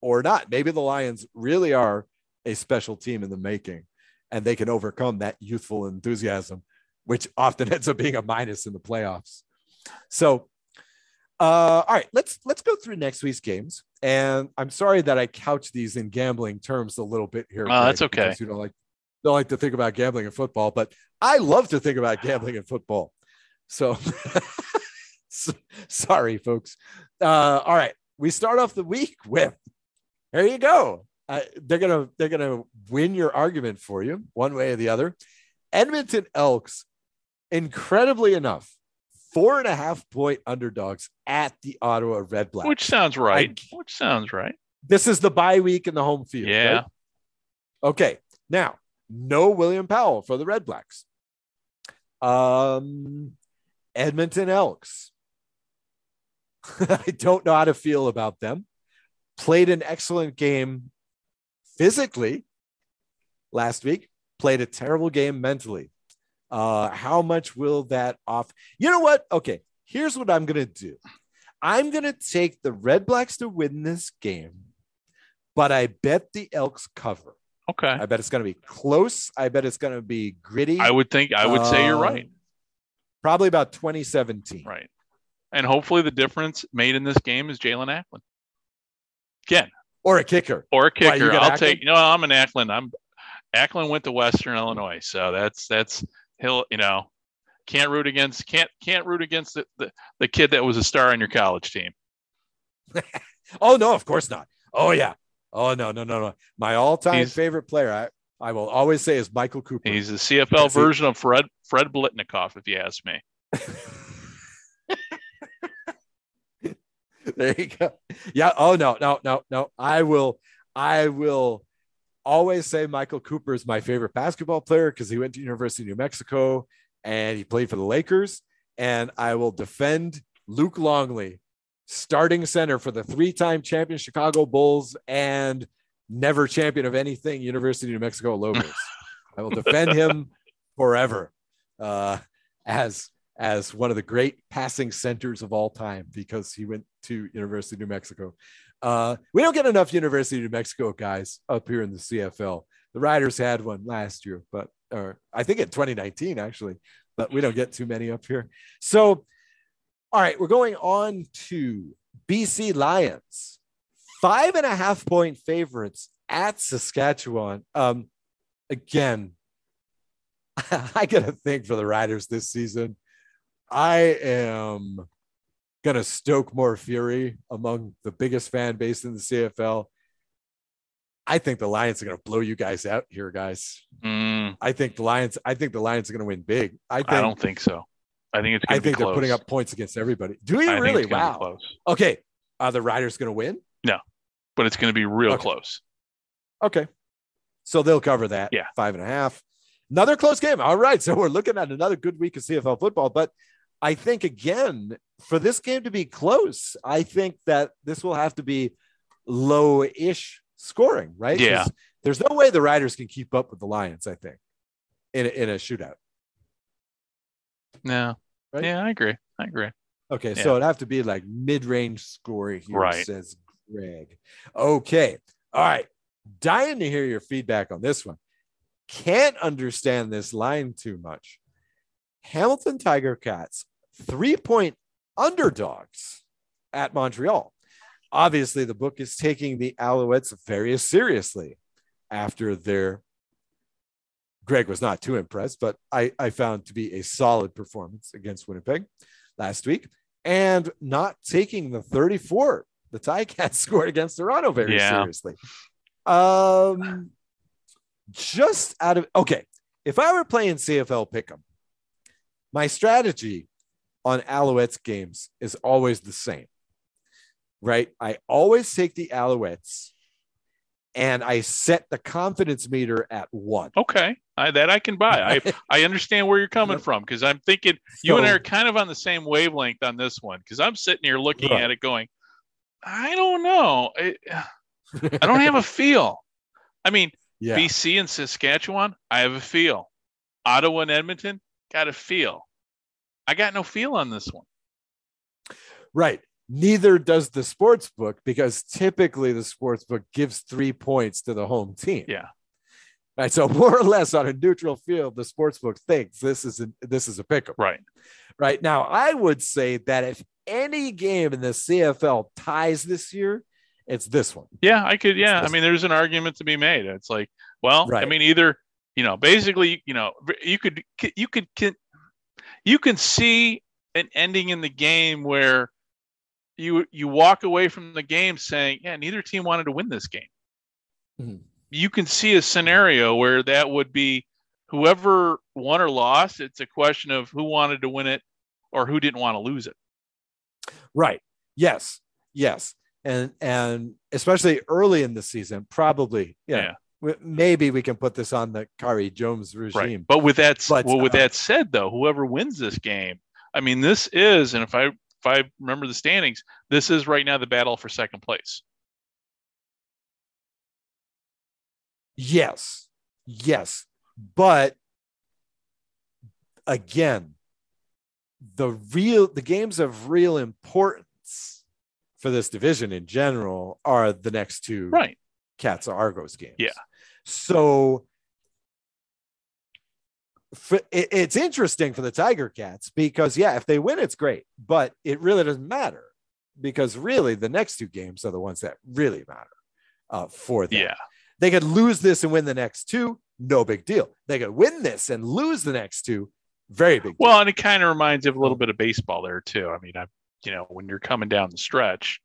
or not maybe the lions really are a special team in the making and they can overcome that youthful enthusiasm which often ends up being a minus in the playoffs so uh all right let's let's go through next week's games And I'm sorry that I couch these in gambling terms a little bit here. Oh, that's okay. because You don't like don't like to think about gambling in football, but I love to think about gambling in football. So, so- sorry, folks. Uh, all right, we start off the week with there you go. Uh, they're gonna they're gonna win your argument for you one way or the other. Edmonton Elks, incredibly enough, four and a half point underdogs at the Ottawa Red Blacks. Which sounds right. Which sounds right. this is the bye week in the home field. Yeah. right? Okay. Now, no William Powell for the Red Blacks. Um, Edmonton Elks. I don't know how to feel about them. Played an excellent game physically last week, played a terrible game mentally. Uh, how much will that off? You know what? Okay, here's what I'm going to do I'm going to take the Red Blacks to win this game, but I bet the Elks cover. Okay. I bet it's going to be close. I bet it's going to be gritty. I would think I would say you're Uh, right. Probably about 2017. Right. And hopefully the difference made in this game is Jaelon Acklin. Again, Or a kicker. or a kicker. I'll Acklin? take. You no, know, I'm an Acklin. I'm Acklin went to Western Illinois, so that's that's he'll you know can't root against can't can't root against the, the, the kid that was a star on your college team. Oh, no, of course not. Oh, yeah. Oh, no, no, no, no. My all time He's- favorite player, I, I will always say, is Michael Cooper. He's the CFL Yes, he- version of Fred Fred Biletnikoff, if you ask me. there you go. Yeah. Oh no, no, no, no. I will, I will always say Michael Cooper is my favorite basketball player because he went to University of New Mexico and he played for the Lakers. And I will defend Luke Longley, starting center for the three-time champion Chicago Bulls and never champion of anything University of New Mexico Lobos. I will defend him forever uh, as as one of the great passing centers of all time because he went to University of New Mexico. Uh, we don't get enough University of New Mexico guys up here in the CFL. The Riders had one last year, but or I think in 2019 actually, but we don't get too many up here. So, all right, we're going on to BC Lions, five and a half point favorites at Saskatchewan. Um, again, I got a thing for the Riders this season. I am gonna stoke more fury among the biggest fan base in the CFL. I think the Lions are gonna blow you guys out here, guys. Mm, I think the Lions. I think the Lions are gonna win big. I think. I don't think so. I think it's. I think be they're putting up points against everybody. Do you I think really? it's gonna be Wow. close. Okay. Are the Riders gonna win? No, but it's going to be real Okay. close. Okay. So they'll cover that. Yeah. Five and a half. Another close game. All right. So we're looking at another good week of CFL football. But I think, again, for this game to be close, I think that this will have to be low ish scoring, right? Yeah. There's no way the Riders can keep up with the Lions, I think, in a, in a shootout. No. Right? Yeah, I agree. I agree. Okay, Yeah. so it'd have to be like mid-range score here, Right. says Greg. Okay. All right. Dying to hear your feedback on this one. Can't understand this line too much. Hamilton Tiger Cats, three-point underdogs at Montreal. Obviously, the book is taking the Alouettes very seriously after their Greg was not too impressed, but I, I found to be a solid performance against Winnipeg last week and not taking the 34 the Ticats scored against Toronto very Yeah. seriously. Um, just out of okay, if I were playing CFL Pick'em, my strategy on Alouettes games is always the same, right? I always take the Alouettes and I set the confidence meter at one. Okay. I, that I can buy. I, I understand where you're coming from because I'm thinking you and I are kind of on the same wavelength on this one because I'm sitting here looking Right. at it going, I don't know. I, I don't have a feel. I mean, yeah. BC and Saskatchewan, I have a feel. Ottawa and Edmonton, got a feel. I got no feel on this one. Right. Neither does the sports book because typically the sports book gives three points to the home team. Yeah. Right. So more or less on a neutral field, the sports book thinks this is a, this is a pick 'em. Right. Right now, I would say that if any game in the CFL ties this year, It's this one. Yeah, I could. Yeah, I mean, there's an argument to be made. It's like, well, I mean, either you know, basically, you know, you could you could you can see an ending in the game where you you walk away from the game saying, yeah, neither team wanted to win this game. Mhm. You can see a scenario where that would be whoever won or lost. It's a question of who wanted to win it or who didn't want to lose it. Right. Yes. Yes. And and especially early in the season, probably. Yeah. Yeah. Maybe we can put this on the Khari Jones regime. Right. But with that, But, well, with uh, that said, though, whoever wins this game, I mean, this is, and if I if I remember the standings, this is right now the battle for second place. Yes. Yes. But again, the real the games of real importance for this division in general are the next two Right. Cats Argos games. Yeah. So it- it's interesting for the Tiger Cats because, yeah, if they win, it's great, but it really doesn't matter because really the next two games are the ones that really matter uh, for them. Yeah. They could lose this and win the next two, no big deal. They could win this and lose the next two, very big deal. Well, and it kind of reminds you of a little bit of baseball there too. I mean, I, you know, when you're coming down the stretch,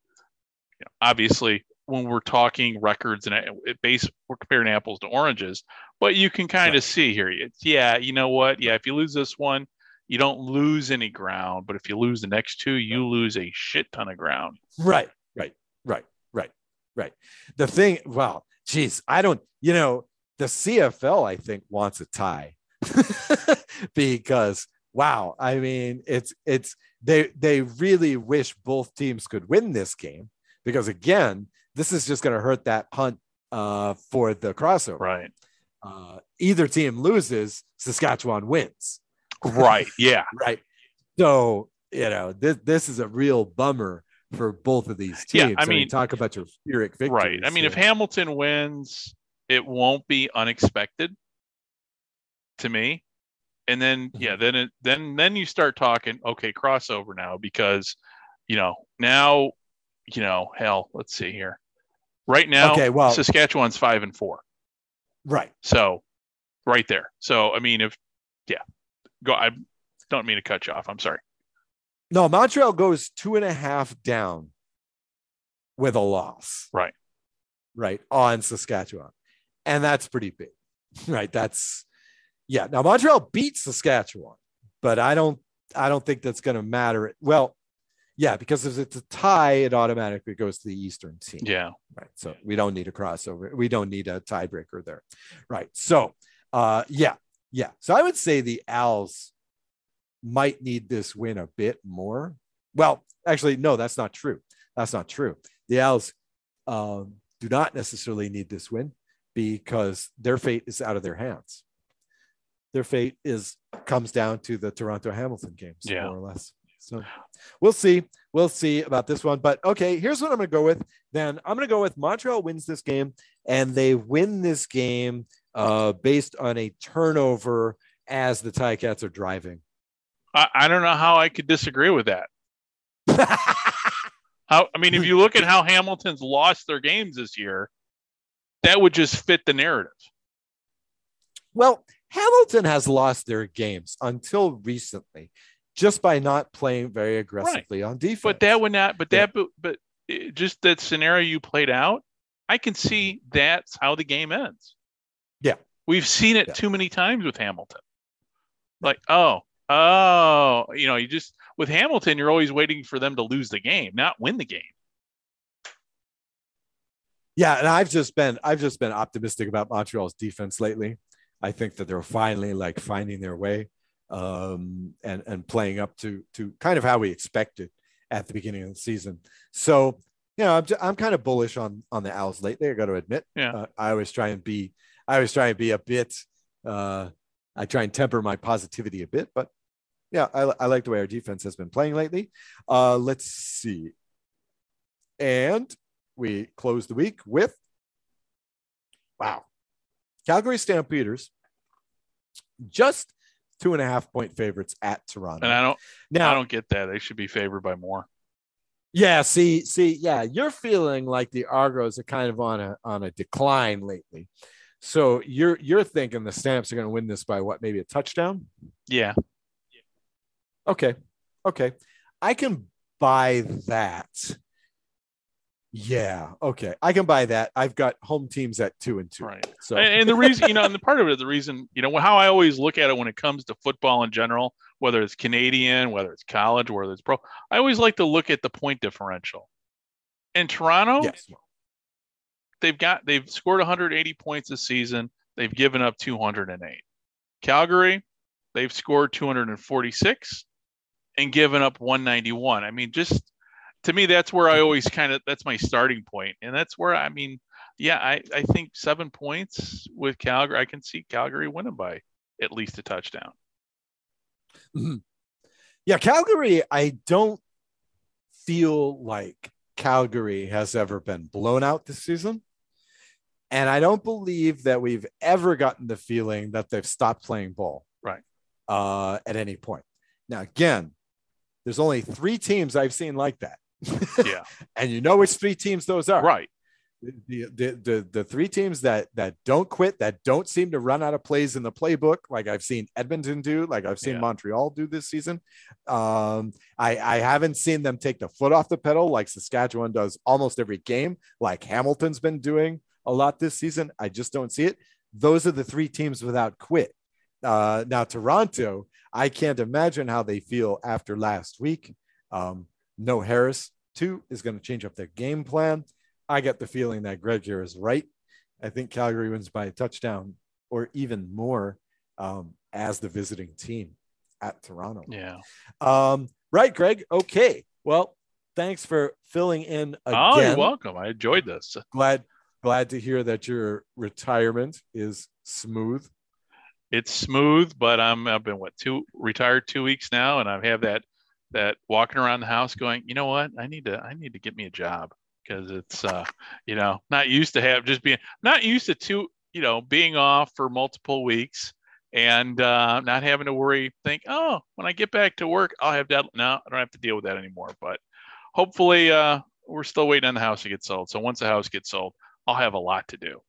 you know, obviously when we're talking records and uh, it- it base, we're comparing apples to oranges, but you can kind Right. of see here. It's yeah, you know what? Yeah, if you lose this one, you don't lose any ground, but if you lose the next two, you lose a shit ton of ground. Right, right, right, right, right. The thing, well, geez, I don't, you know, the CFL, I think, wants a tie because wow, I mean, it's it's they they really wish both teams could win this game because again, this is just going to hurt that hunt uh, for the crossover. Right. Uh, either team loses, Saskatchewan wins. Right. Yeah. Right. So, you know, this this is a real bummer for both of these teams. Yeah, teams. I mean- talk about your Pyrrhic victories. Right. I mean, if. Hamilton wins, it won't be unexpected to me. And then Mm-hmm. yeah, then it then then you start talking, okay, crossover now because you know, now, you know, hell, let's see here. Right now, Okay, well- Saskatchewan's five and four. right. So right there. So I mean if yeah. Go I don't mean to cut you off. I'm sorry. No, Montreal goes two and a half down with a loss. Right. Right. On Saskatchewan. And that's pretty big. Right. That's yeah. Now Montreal beats Saskatchewan, but I don't I don't think that's gonna matter. Well, yeah, because if it's a tie, it automatically goes to the Eastern team. Yeah. Right. So we don't need a crossover. We don't need a tiebreaker there. Right. So uh yeah, yeah. So I would say the Owls might need this win a bit more. Well, actually, no, that's not true. That's not true. The Owls um, do not necessarily need this win because their fate is out of their hands. Their fate is comes down to the Toronto Hamilton games, Yeah. more or less. So we'll see. We'll see about this one. But okay, here's what I'm going to go with. Then I'm going to go with Montreal wins this game, and they win this game uh, based on a turnover as the Ticats are driving. I, I don't know how I could disagree with that. How I mean, if you look at how Hamilton's lost their games this year, that would just fit the narrative. well, Hamilton has lost their games until recently just by not playing very aggressively on defense. But that would not. But Yeah. that. But, but it- just that scenario you played out, I can see mm-hmm. that's how the game ends. Yeah. we've seen it Yeah. too many times with Hamilton. Like, oh, oh, you know, you just with Hamilton, you're always waiting for them to lose the game, not win the game. Yeah, and I've just been I've just been optimistic about Montreal's defense lately. I think that they're finally like finding their way um, and and playing up to to kind of how we expected at the beginning of the season. So you know, I'm just, I'm kind of bullish on on the Owls lately. I got to admit. Yeah. Uh, I always try and be I always try and be a bit. Uh, I try and temper my positivity a bit, but yeah, I, I like the way our defense has been playing lately. Uh, let's see. And we close the week with wow, Calgary Stampeders, just two and a half point favorites at Toronto. And I don't, now, I don't get that. They should be favored by more. Yeah, see, see, yeah, you're feeling like the Argos are kind of on a on a decline lately. So you're you're thinking the Stamps are going to win this by what, maybe a touchdown? Yeah. Okay. Okay. I can buy that. Yeah. Okay. I can buy that. I've got home teams at two and two. Right. So And, the reason, you know, and the part of it, the reason, you know, how I always look at it when it comes to football in general, whether it's Canadian, whether it's college, whether it's pro, I always like to look at the point differential. In Toronto, yes. they've got they've scored 180 points this season. They've given up 208. Calgary, they've scored 246 and given up 191. I mean, just to me, that's where I always kind of that's my starting point, and that's where I mean, yeah, I I think seven points with Calgary, I can see Calgary winning by at least a touchdown. Mhm. Yeah, Calgary, I don't feel like Calgary has ever been blown out this season. And I don't believe that we've ever gotten the feeling that they've stopped playing ball. Right. Uh, at any point. Now, again, there's only three teams I've seen like that. Yeah. and you know which three teams those are. Right. The, the, the, the three teams that that don't quit, that don't seem to run out of plays in the playbook, like I've seen Edmonton do, like I've seen Yeah. Montreal do this season. Um, I, I haven't seen them take the foot off the pedal like Saskatchewan does almost every game, like Hamilton's been doing a lot this season. I just don't see it. Those are the three teams without quit. Uh, now, Toronto, I can't imagine how they feel after last week. Um, no Harris, too, is going to change up their game plan. I get the feeling that Greg here is right. I think Calgary wins by a touchdown or even more um, as the visiting team at Toronto. Yeah. Um, right, Greg. Okay. Well, thanks for filling in again. Oh, you're welcome. I enjoyed this. Glad glad to hear that your retirement is smooth. it's smooth, but I'm I've been what two retired two weeks now, and I have that that walking around the house going, you know what? I need to I need to get me a job. Because it's uh you know not used to have just being not used to two you know being off for multiple weeks and uh, not having to worry think oh when I get back to work I'll have that no I don't have to deal with that anymore but hopefully uh we're still waiting on the house to get sold. So once the house gets sold I'll have a lot to do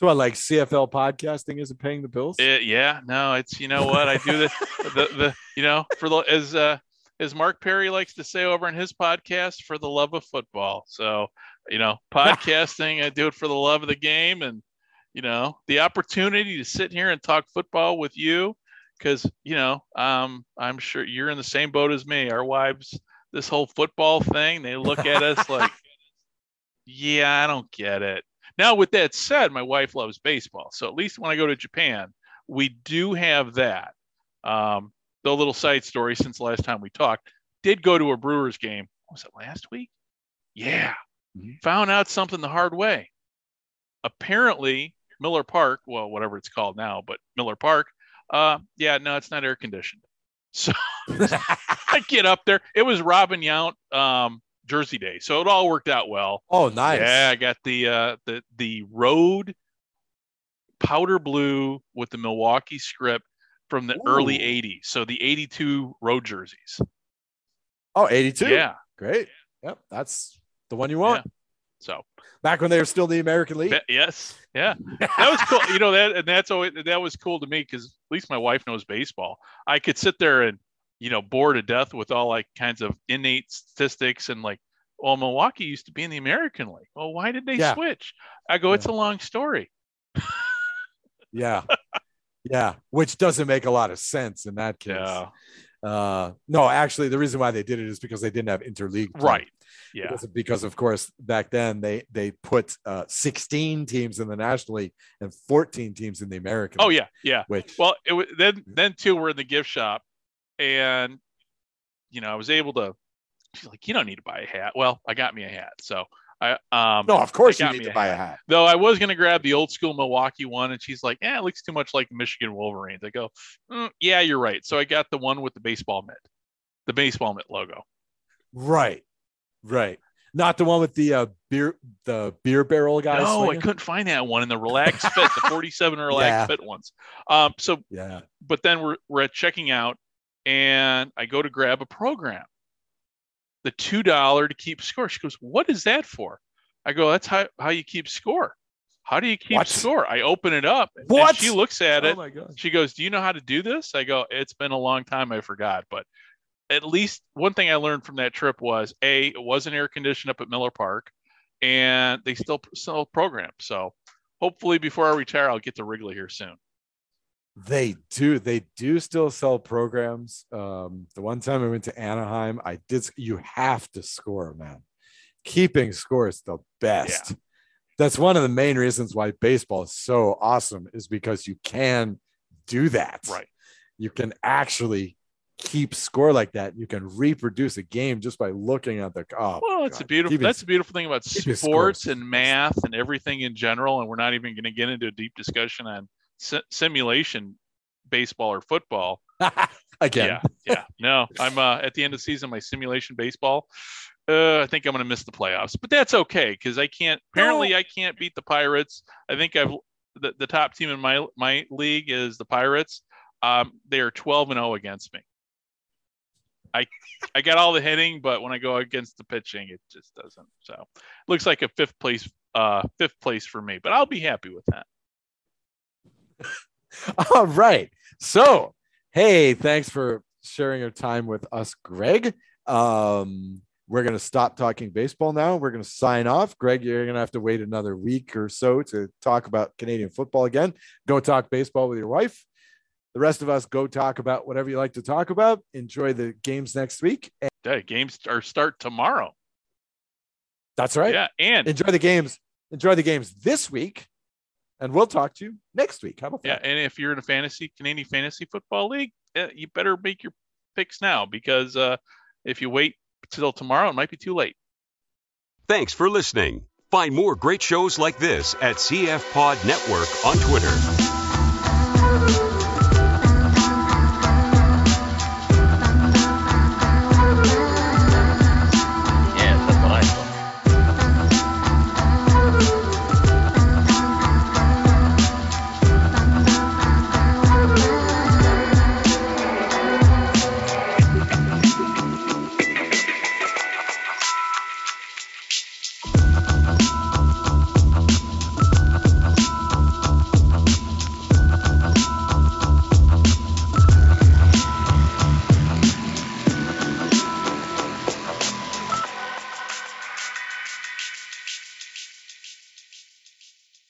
So I like CFL podcasting isn't paying the bills. It, yeah, no, it's you know what I do the the the you know for the as uh as Mark Perry likes to say over in his podcast for the love of football. So you know podcasting, I do it for the love of the game and you know the opportunity to sit here and talk football with you because you know um I'm sure you're in the same boat as me. Our wives, this whole football thing, they look at us like, yeah, I don't get it. Now, with that said, my wife loves baseball. So at least when I go to Japan, we do have that. Um, the little side story since last time we talked, did go to a Brewers game. Was it last week? Yeah. Mhm. Found out something the hard way. Apparently, Miller Park, well, whatever it's called now, but Miller Park, uh, yeah, no, it's not air conditioned. So I get up there. It was Robin Yount um, Jersey Day, so it all worked out well. oh, nice. Yeah, I got the uh the the road powder blue with the Milwaukee script from the early 80s. So the 82 road jerseys. Oh, 82. Yeah. Great. Yep. That's the one you want. So Back when they were still in the American League. that- yes. Yeah. That was cool. you know that and that's always that was cool to me cuz at least my wife knows baseball. I could sit there and you know bored to death with all like kinds of innate statistics and like well Milwaukee used to be in the American League. Well, why did they Yeah. switch? I go it's Yeah. a long story. Yeah. yeah. Which doesn't make a lot of sense in that case. Yeah. Uh, no, actually, the reason why they did it is because they didn't have interleague. play. Right. Yeah. Because, because of course back then they they put uh, 16 teams in the National League and 14 teams in the American. Oh League, yeah, yeah. Which Well, it was then then too we're in the gift shop, and you know I was able to. She's like, you don't need to buy a hat. Well, I got me a hat, so I um. no, of course you need me to a buy a hat. Though I was gonna grab the old school Milwaukee one, and she's like, "Yeah, it looks too much like Michigan Wolverines." I go, "Mm, "Yeah, you're right." So I got the one with the baseball mitt, the baseball mitt logo. Right, right. Not the one with the uh, beer the beer barrel guys. no, I couldn't find that one in the relaxed fit, the 47 relaxed Yeah. fit ones. Um, so Yeah. but then we're we're at checking out and I go to grab a program. the two dollar to keep score. She goes, "What is that for?" I go, "That's how how you keep score." How do you keep What? score? I open it up. and What? she looks at it. Oh my. She goes, "Do you know how to do this?" I go, "It's been a long time. I forgot." But at least one thing I learned from that trip was a it wasn't air conditioned up at Miller Park, and they still sell programs. So hopefully, before I retire, I'll get to Wrigley here soon. They do. They do still sell programs. Um, the one time I went to Anaheim, I did. You have to score, man. Keeping score is the best. That's one of the main reasons why baseball is so awesome, is because you can do that. Right. You can actually keep score like that. You can reproduce a game just by looking at the. Oh, Well, it's a beautiful. That's a beautiful thing about sports and math and everything in general. And we're not even going to get into a deep discussion on si- simulation baseball or football. again. Yeah, yeah. No, I'm uh, at the end of the season. My simulation baseball. Uh, I think I'm going to miss the playoffs, but that's okay because I can't. Apparently, I can't beat the Pirates. I think I've the, the top team in my my league is the Pirates. Um, they are 12 and 0 against me. I I got all the hitting, but when I go against the pitching, it just doesn't. So looks like a fifth place uh fifth place for me, but I'll be happy with that. All right. So, hey, thanks for sharing your time with us, Greg. Um, we're going to stop talking baseball now. We're going to sign off. Greg, you're going to have to wait another week or so to talk about Canadian football again. Go talk baseball with your wife. The rest of us go talk about whatever you like to talk about. Enjoy the games next week. And Yeah, games are start tomorrow. that's right. Yeah, and Enjoy the games. Enjoy the games this week. And we'll talk to you next week. How about Yeah, that? and if you're in a fantasy Canadian fantasy football league, uh, you better make your picks now because uh, if you wait till tomorrow, it might be too late. Thanks for listening. Find more great shows like this at CF Pod Network on Twitter.